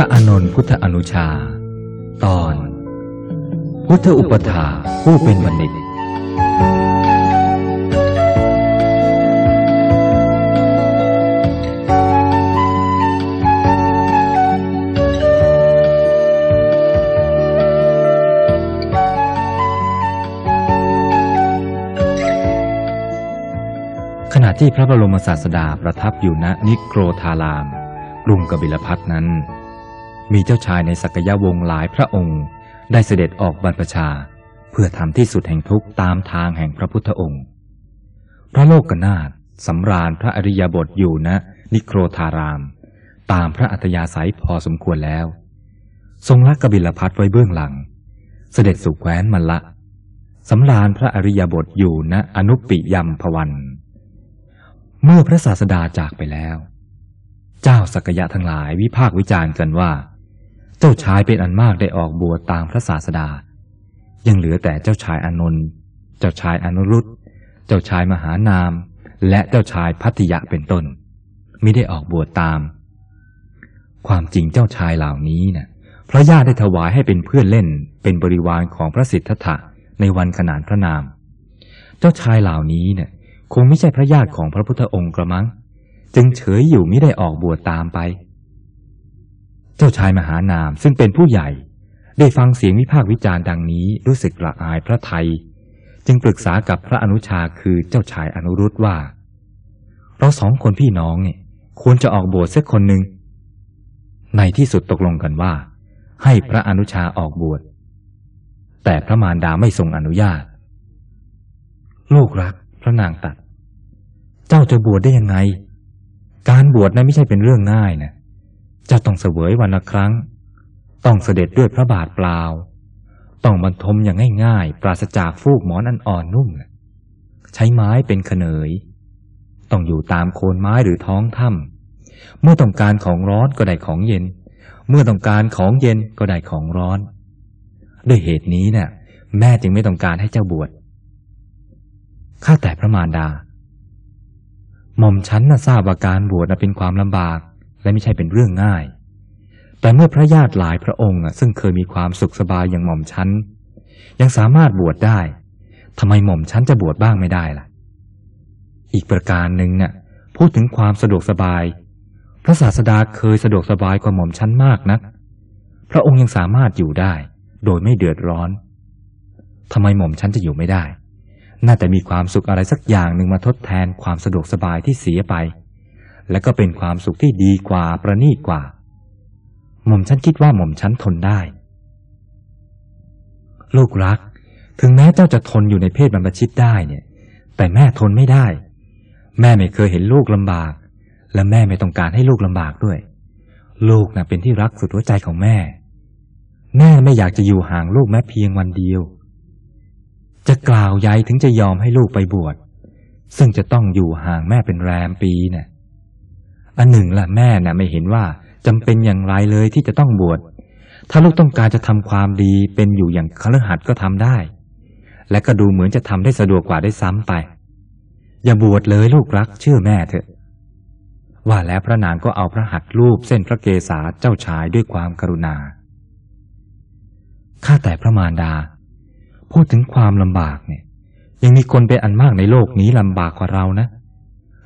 ระอานนท์พุทธอนุชา ตอน พุทธอุปถาผู้เป็นบัณฑิต ขณะที่พระบรมศาสดาประทับอยู่ณนิโครธารามกรุงกบิลพัทนั้น มีเจ้าชายในสักยะวงศ์หลายพระองค์ ได้เสด็จออกบรรพชา เพื่อทำที่สุดแห่งทุกตามทางแห่งพระพุทธองค์ พระโลกนาถสำราญพระอริยบทอยู่ณนิโครธาราม ตามพระอัตยาศัยพอสมควรแล้ว ทรงละกบิลพัทไว้เบื้องหลัง เสด็จสู่แคว้นมันละสำราญพระอริยบทอยู่ณอนุปิยัมพวันเมื่อพระศาสดาจากไปแล้ว เจ้าสักยะทั้งหลายวิพากษ์วิจารณ์กันว่า เจ้าชายเป็นอันมากได้ออกบวชตามพระศาสดา ยังเหลือแต่เจ้าชายอานนท์เจ้าชายอนุรุตเจ้าชายมหานาม และเจ้าชายพัทยะเป็นต้นมิได้ออกบวชตาม ความจริงเจ้าชายเหล่านี้นะ่ะพระญาติได้ถวายให้เป็นเพื่อนเล่นเป็นบริวารของพระสิทธัตถะในวันขนานพระนาม เจ้าชายเหล่านี้เนี่ยคงไม่ใช่พระญาติของพระพุทธองค์กระมัง จึงเฉยอยู่ไม่ได้ออกบวชตามไป เจ้าชายมหานามซึ่งเป็นผู้ใหญ่ ได้ฟังเสียงวิพากษ์วิจารณ์ดังนี้รู้สึกละอายพระไทย จึงปรึกษากับพระอนุชาคือเจ้าชายอนุรุตว่า เราสองคนพี่น้องเนี่ยควรจะออกบวชสักคนหนึ่งในที่สุดตกลงกันว่า ให้พระอนุชาออกบวชแต่พระมารดาไม่ทรงอนุญาต ลูกรัก พระนางตัด เจ้าจะบวชได้ยังไง การบวชนั้นไม่ใช่เป็นเรื่องง่ายนะเจ้าต้องเสวยวันละครั้ง ต้องเสด็จด้วยพระบาทเปล่า ต้องบรรทมอย่างง่ายๆ ปราศจากฟูกหมอนอันอ่อนนุ่ม ใช้ไม้เป็นขเนย ต้องอยู่ตามโคนไม้หรือท้องถ้ำเมื่อต้องการของร้อนก็ได้ของเย็น เมื่อต้องการของเย็นก็ได้ของร้อน ด้วยเหตุนี้เนะ่ยแม่จึงไม่ต้องการให้เจ้าบวชข้าแต่พระมารดาหม่อมฉันน่ะทราบว่าการบวชนะเป็นความลำบาก และไม่ใช่เป็นเรื่องง่าย แต่เมื่อพระญาติหลายพระองค์ซึ่งเคยมีความสุขสบายอย่างหม่อมฉันยังสามารถบวชได้ทำไมหม่อมฉันจะบวชบ้างไม่ได้ล่ะ อีกประการหนึ่งน่ะพูดถึงความสะดวกสบาย พระศาสดาเคยสะดวกสบายกว่าหม่อมฉันมากนัก พระองค์ยังสามารถอยู่ได้ โดยไม่เดือดร้อนทำไมหม่อมฉันจะอยู่ไม่ได้ น่าจะมีความสุขอะไรสักอย่างหนึ่งมาทดแทนความสะดวกสบายที่เสียไป และก็เป็นความสุขที่ดีกว่าประณีตกว่า หม่อมฉันคิดว่าหม่อมฉันทนได้ ลูกรัก ถึงแม้เจ้าจะทนอยู่ในเพศบรรพชิตได้เนี่ย แต่แม่ทนไม่ได้ แม่ไม่เคยเห็นลูกลำบาก และแม่ไม่ต้องการให้ลูกลำบากด้วย ลูกนะ่ะเป็นที่รักสุดหัวใจของแม่ แม่ไม่อยากจะอยู่ห่างลูกแม้เพียงวันเดียว จะกล่าวใหญ่ถึงจะยอมให้ลูกไปบวชซึ่งจะต้องอยู่ห่างแม่เป็นแรมปีเนะ่ะ อันหนึ่งล่ะแม่น่ะไม่เห็นว่าจำเป็นอย่างไรเลยที่จะต้องบวช ถ้าลูกต้องการจะทำความดีเป็นอยู่อย่างคฤหัสถ์ก็ทำได้ และก็ดูเหมือนจะทำได้สะดวกกว่าได้ซ้ำไป อย่าบวชเลยลูกรักเชื่อแม่เถอะ ว่าแล้วพระนางก็เอาพระหัตถ์รูปเส้นพระเกศาเจ้าชายด้วยความกรุณา ข้าแต่พระมารดา พูดถึงความลำบากเนี่ย ยังมีคนเป็นอันมากในโลกนี้ลำบากกว่าเรานะ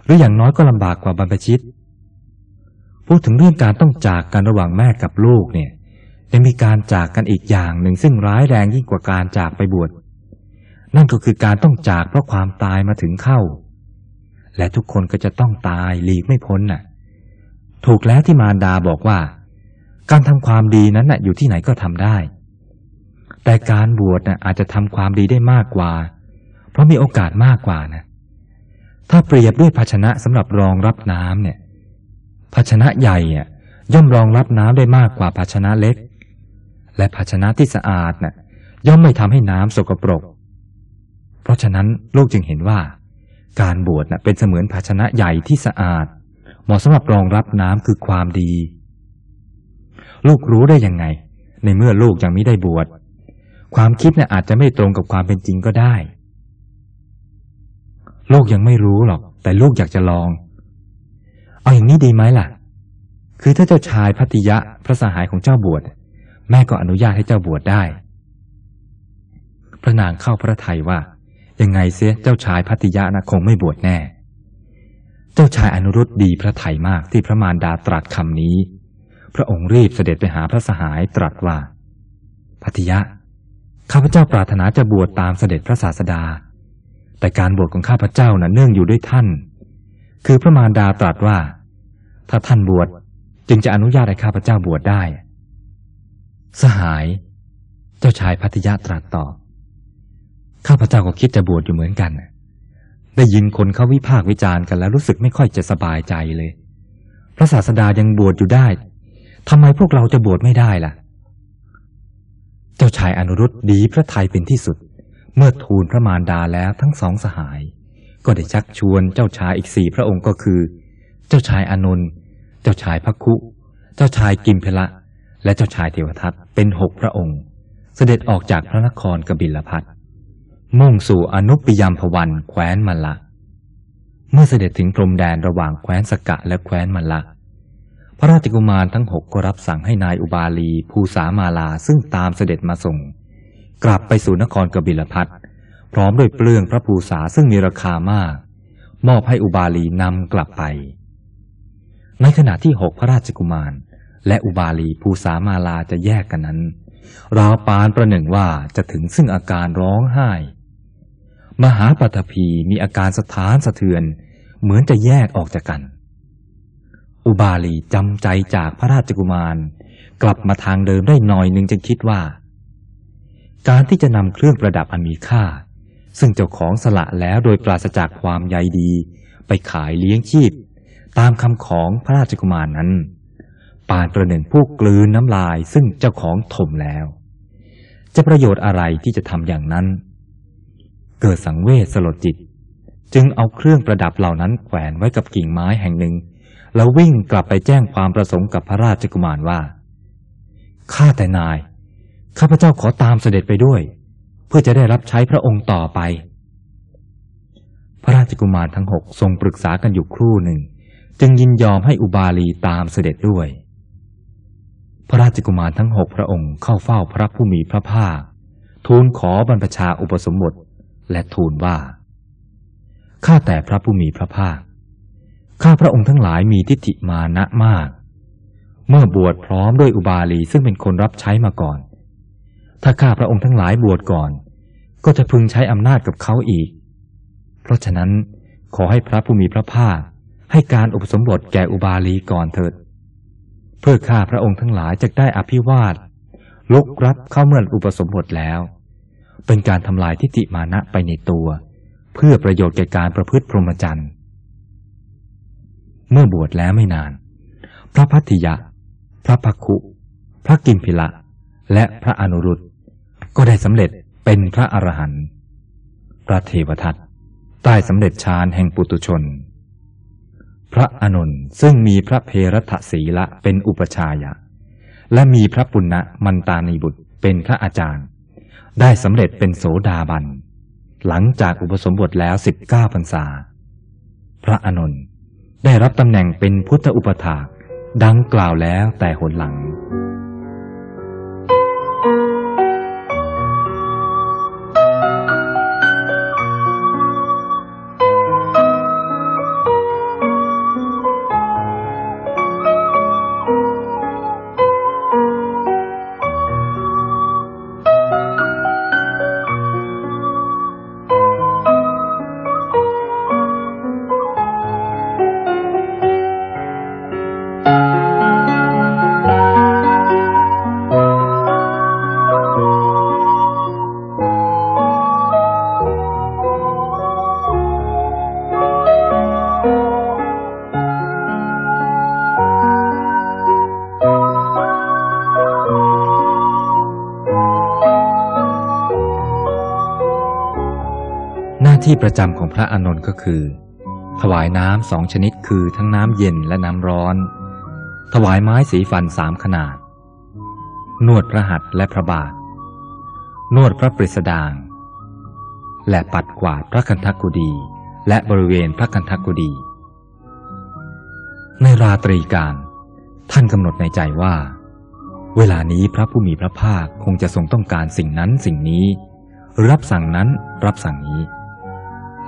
หรืออย่างน้อยก็ลำบากกว่าบรรพชิต พูดถึงเรื่องการต้องจากกันระหว่างแม่กับลูกเนี่ยยังมีการจากกันอีกอย่างหนึ่งซึ่งร้ายแรงยิ่งกว่าการจากไปบวชนั่นก็คือการต้องจากเพราะความตายมาถึงเข้า และทุกคนก็จะต้องตายหลีกไม่พ้นน่ะ ถูกแล้วที่มารดาบอกว่า การทำความดีนั้นน่ะอยู่ที่ไหนก็ทำได้ แต่การบวชน่ะอาจจะทำความดีได้มากกว่า เพราะมีโอกาสมากกว่านะ ถ้าเปรียบด้วยภาชนะสำหรับรองรับน้ำเนี่ย ภาชนะใหญ่ย่อมรองรับน้ำได้มากกว่าภาชนะเล็ก และภาชนะที่สะอาดน่ะย่อมไม่ทำให้น้ำสกปรก เพราะฉะนั้นลูกจึงเห็นว่า การบวชน่ะเป็นเสมือนภาชนะใหญ่ที่สะอาด เหมาะสำหรับรองรับน้ำคือความดี ลูกรู้ได้ยังไง ในเมื่อลูกยังไม่ได้บวชความคิดน่ะอาจจะไม่ตรงกับความเป็นจริงก็ได้ลูกยังไม่รู้หรอก แต่ลูกอยากจะลอง เอาอย่างนี้ดีไหมล่ะ คือถ้าเจ้าชายพัทยะพระสหายของเจ้าบวช แม่ก็อนุญาตให้เจ้าบวชได้ พระนางเข้าพระทัยว่า ยังไงเสียเจ้าชายพัทยะนะคงไม่บวชแน่ เจ้าชายอนุรุตดีพระไทยมากที่พระมารดาตรัสคำนี้ พระองค์รีบเสด็จไปหาพระสหายตรัสว่าพัทยะข้าพเจ้าปรารถนาจะบวชตามเสด็จพระศาสดา แต่การบวชของข้าพเจ้านะ่ะเนื่องอยู่ด้วยท่าน คือพระมารดาตรัสว่า ถ้าท่านบวชจึงจะอนุญาตให้ข้าพเจ้าบวชได้ สหาย เจ้าชายพัทยาตรัสตอบข้าพเจ้าก็คิดจะบวชอยู่เหมือนกัน ได้ยินคนเขาวิพากษ์วิจารณ์กันแล้วรู้สึกไม่ค่อยจะสบายใจเลย พระศาสดายังบวชอยู่ได้ทำไมพวกเราจะบวชไม่ได้ล่ะ เจ้าชายอนุรุตดีพระไทยเป็นที่สุด เมื่อทูลพระมารดาแล้วทั้งสองสหาย ก็ได้ชักชวนเจ้าชายอีกสี่พระองค์ก็คือ เจ้าชายอานนท์เจ้าชายพักคุ เจ้าชายกิมเพละ และเจ้าชายเทวทัตเป็นหกพระองค์ เสด็จออกจากพระนครกบิลพัทมุ่งสู่อนุปยามพวันแคว้นมัลละ เมื่อเสด็จถึงพรมแดนระหว่างแคว้นสกะและแคว้นมัลละ พระราชกุมารทั้งหกก็รับสั่งให้นายอุบาลีภูสามาลาซึ่งตามเสด็จมาส่ง กลับไปสู่นครกบิลพัท พร้อมด้วยเปลืองพระภูษาซึ่งมีราคามาก มอบให้อุบาลีนำกลับไป ในขณะที่หกพระราชกุมาร และอุบาลีภูสามาลาจะแยกกันนั้น ราวปานประหนึ่งว่าจะถึงซึ่งอาการร้องไห้ มหาปัตภีมีอาการสะท้านสะเทือน เหมือนจะแยกออกจากกัน อุบาลีจำใจจากพระราชกุมารกลับมาทางเดิมได้หน่อยหนึ่งจึงคิดว่า การที่จะนำเครื่องประดับอันมีค่า ซึ่งเจ้าของสละแล้วโดยปราศจากความใยดี ไปขายเลี้ยงชีพ ตามคำของพระราชกุมารนนั้น ปานประหนึ่งผู้กลืนน้ำลายซึ่งเจ้าของถมแล้ว จะประโยชน์อะไรที่จะทำอย่างนั้น เกิดสังเวชสลดจิต จึงเอาเครื่องประดับเหล่านั้นแขวนไว้กับกิ่งไม้แห่งหนึ่ง แล้ววิ่งกลับไปแจ้งความประสงค์กับพระราชกุมารว่าข้าแต่นายข้าพเจ้าขอตามเสด็จไปด้วย พื่อจะได้รับใช้พระองค์ต่อไป พระราชกุมารทั้งหกทรงปรึกษากันอยู่ครู่หนึ่ง จึงยินยอมให้อุบาลีตามเสด็จด้วย พระราชกุมารทั้งหกพระองค์เข้าเฝ้าพระผู้มีพระภาค ทูลขอบรรพชาอุปสมบทและทูลว่าข้าแต่พระผู้มีพระภาค ข้าพระองค์ทั้งหลายมีทิฏฐิมานะมาก เมื่อบวชพร้อมด้วยอุบาลีซึ่งเป็นคนรับใช้มาก่อน ถ้าข้าพระองค์ทั้งหลายบวชก่อน ก็จะพึงใช้อำนาจกับเขาอีก เพราะฉะนั้นขอให้พระผู้มีพระภาคให้การอุปสมบทแก่อุบาลีก่อนเถิด เพื่อข้าพระองค์ทั้งหลายจะได้อภิวาทลุกรับเข้าเมื่ออุปสมบทแล้ว เป็นการทำลายทิฏฐิมานะไปในตัว เพื่อประโยชน์แก่การประพฤติพรหมจรรย์เมื่อบวชแล้วไม่นาน พระพัทธิยะ พระพักคุ พระกิมพิละ และพระอนุรุตก็ได้สำเร็จ เป็นพระอรหันต์พระเทวทัตใต้สำเร็จฌานแห่งปุตุชน พระอนุนซึ่งมีพระเพรทศีละเป็นอุปชายะ และมีพระปุณณะมันตานีบุตรเป็นพระอาจารย์ ได้สำเร็จเป็นโสดาบัน หลังจากอุปสมบทแล้วสิบเก้าพรรษา พระอนุนได้รับตำแหน่งเป็นพุทธอุปถาดังกล่าวแล้วแต่หนหลัง ที่ประจำของพระอานนท์ก็คือ ถวายน้ำสองชนิดคือทั้งน้ำเย็นและน้ำร้อน ถวายไม้สีฟันสามขนาด นวดพระหัตถ์และพระบาท นวดพระปริสดาง และปัดกวาดพระคันธกุดีและบริเวณพระคันธกุดี ในราตรีการท่านกำหนดในใจว่า เวลานี้พระผู้มีพระภาคคงจะทรงต้องการสิ่งนั้นสิ่งนี้ รับสั่งนั้นรับสั่งนี้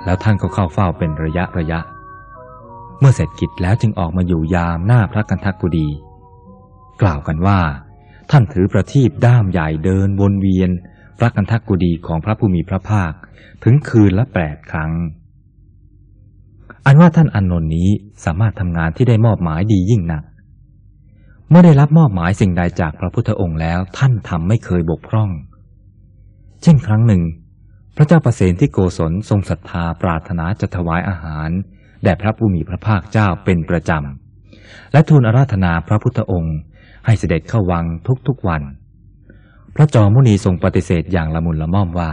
แล้วท่านก็เข้าเฝ้าเป็นระยะระยะ เมื่อเสร็จกิจแล้วจึงออกมาอยู่ยามหน้าพระกันทักกุดี กล่าวกันว่า ท่านถือประทีปด้ามใหญ่เดินวนเวียน พระกันทักกุดีของพระผู้มีพระภาค ถึงคืนละแปดครั้ง อันว่าท่านอนนนท์นี้สามารถทำงานที่ได้มอบหมายดียิ่งหนัก เมื่อได้รับมอบหมายสิ่งใดจากพระพุทธองค์แล้วท่านทำไม่เคยบกพร่อง เช่นครั้งหนึ่ง พระเจ้าประเสนที่โกศลทรงศรัทธาปรารถนาจะถวายอาหาร แด่พระผู้มีพระภาคเจ้าเป็นประจำ และทูลอาราธนาพระพุทธองค์ ให้เสด็จเข้าวังทุกๆวัน พระจอมุนีทรงปฏิเสธอย่างละมุนละม่อมว่า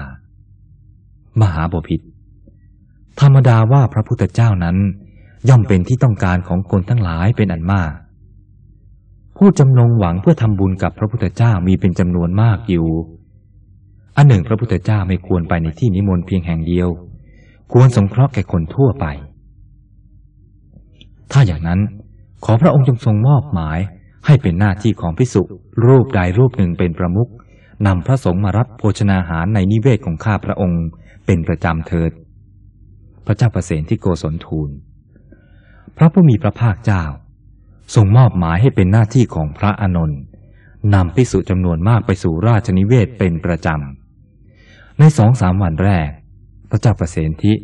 มหาบพิตรธรรมดาว่าพระพุทธเจ้านั้น ย่อมเป็นที่ต้องการของคนทั้งหลายเป็นอันมาก ผู้จำนงหวังเพื่อทำบุญกับพระพุทธเจ้ามีเป็นจำนวนมากอยู่ อันหนึ่งพระพุทธเจ้าไม่ควรไปในที่นิมนต์เพียงแห่งเดียว ควรสงเคราะห์แก่คนทั่วไป ถ้าอย่างนั้นขอพระองค์จงทรงมอบหมายให้เป็นหน้าที่ของพิสุรูปใดรูปหนึ่งเป็นประมุขนำพระสงฆ์มารับโภชนาหารในนิเวศของข้าพระองค์เป็นประจำเถิด พระเจ้าประเสนที่โกศลทูล พระผู้มีพระภาคเจ้าทรงมอบหมายให้เป็นหน้าที่ของพระอานนท์นำพิสุจำนวนมากไปสู่ราชนิเวศเป็นประจำ ในสองสามวันแรก พระเจ้าประเสนทิ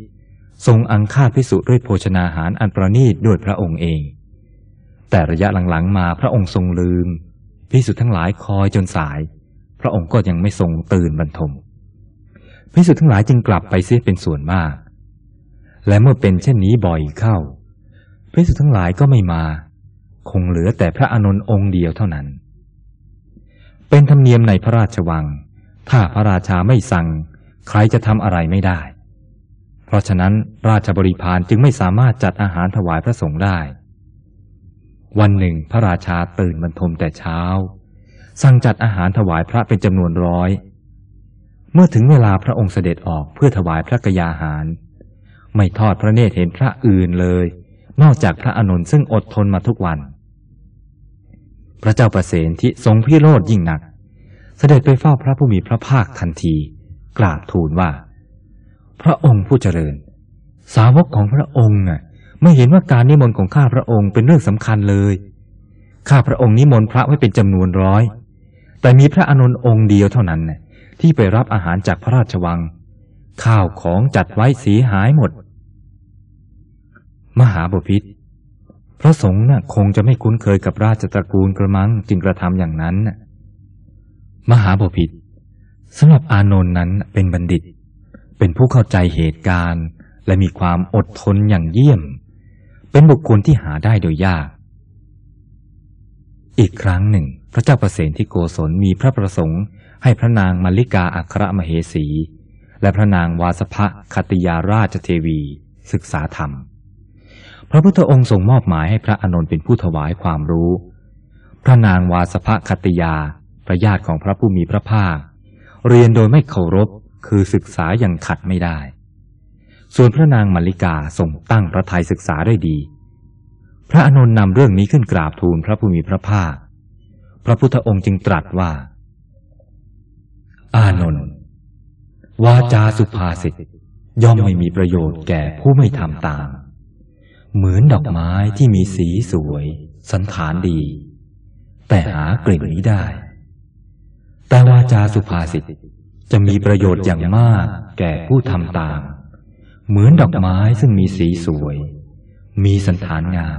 ทรงอังคาดพิสุด้วยโภชนาหารอันประณีตด้วยพระองค์เอง แต่ระยะหลังๆมาพระองค์ทรงลืมพิสุทั้งหลายคอยจนสาย พระองค์ก็ยังไม่ทรงตื่นบรรทมพิสุทั้งหลายจึงกลับไปเสียเป็นส่วนมาก และเมื่อเป็นเช่นนี้บ่อยเข้าพิสุทั้งหลายก็ไม่มา คงเหลือแต่พระอานนท์องค์เดียวเท่านั้น เป็นธรรมเนียมในพระราชวัง ถ้าพระราชาไม่สั่ง ใครจะทำอะไรไม่ได้ เพราะฉะนั้นราชบริพารจึงไม่สามารถจัดอาหารถวายพระสงฆ์ได้ วันหนึ่งพระราชาตื่นบรรทมแต่เช้า สั่งจัดอาหารถวายพระเป็นจำนวนร้อย เมื่อถึงเวลาพระองค์เสด็จออกเพื่อถวายพระกยาหาร ไม่ทอดพระเนตรเห็นพระอื่นเลย นอกจากพระอานนท์ซึ่งอดทนมาทุกวันพระเจ้าประเสนที่ทรงพิโรธยิ่งหนัก เสด็จไปเฝ้าพระผู้มีพระภาคทันที กราบทูลว่า พระองค์ผู้เจริญ สาวกของพระองค์น่ะ ไม่เห็นว่าการนิมนต์ของข้าพระองค์เป็นเรื่องสำคัญเลย ข้าพระองค์นิมนต์พระไว้เป็นจำนวนร้อย แต่มีพระอานนท์องค์เดียวเท่านั้นน่ะที่ไปรับอาหารจากพระราชวัง ข้าวของจัดไว้สีหายหมด มหาบพิษพระสงฆ์น่ะคงจะไม่คุ้นเคยกับราชตระกูลกระมังจึงกระทำอย่างนั้นน่ะ มหาบพิษสำหรับอานนท์นั้นเป็นบัณฑิต เป็นผู้เข้าใจเหตุการณ์ และมีความอดทนอย่างเยี่ยม เป็นบุคคลที่หาได้โดยยาก อีกครั้งหนึ่ง พระเจ้าประเสนที่โกศลมีพระประสงค์ให้พระนางมาริกาอัครมเหสี และพระนางวาสภะคติยาราชเทวี ศึกษาธรรม พระพุทธองค์ทรงมอบหมายให้พระอานนท์เป็นผู้ถวายความรู้ พระนางวาสภะคติยา พระญาติของพระผู้มีพระภาค เรียนโดยไม่เคารพคือศึกษาอย่างขัดไม่ได้ ส่วนพระนางมาริกาทรงตั้งพระทัยศึกษาได้ดี พระอานนนำเรื่องนี้ขึ้นกราบทูลพระผู้มีพระภาค พระพุทธองค์จึงตรัสว่า อานนท์วาจาสุภาษิตย่อมไม่มีประโยชน์แก่ผู้ไม่ทำตาม เหมือนดอกไม้ที่มีสีสวย สันฐานดี แต่หากลิ่นนี้ได้ แต่วาจาสุภาษิตจะมีประโยชน์อย่างมากแก่ผู้ทำตาม เหมือนดอกไม้ซึ่งมีสีสวย มีสันฐานงาม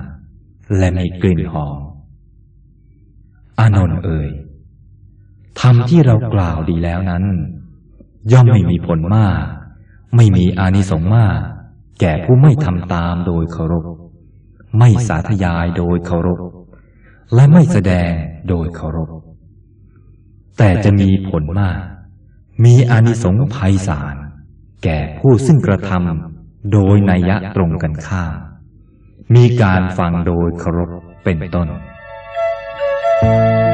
และมีกลิ่นหอมอานนท์เอ่ยธรรมที่เรากล่าวดีแล้วนั้น ย่อมไม่มีผลมาก ไม่มีอานิสงส์มาก แก่ผู้ไม่ทำตามโดยเคารพ ไม่สาธยายโดยเคารพ และไม่แสดงโดยเคารพ แต่จะมีผลมาก มีอานิสงส์ภัยสารแก่ผู้ซึ่งกระทำโดยนัยยะตรงกันข้ามมีการฟังโดยเคารพเป็นต้น Thank you.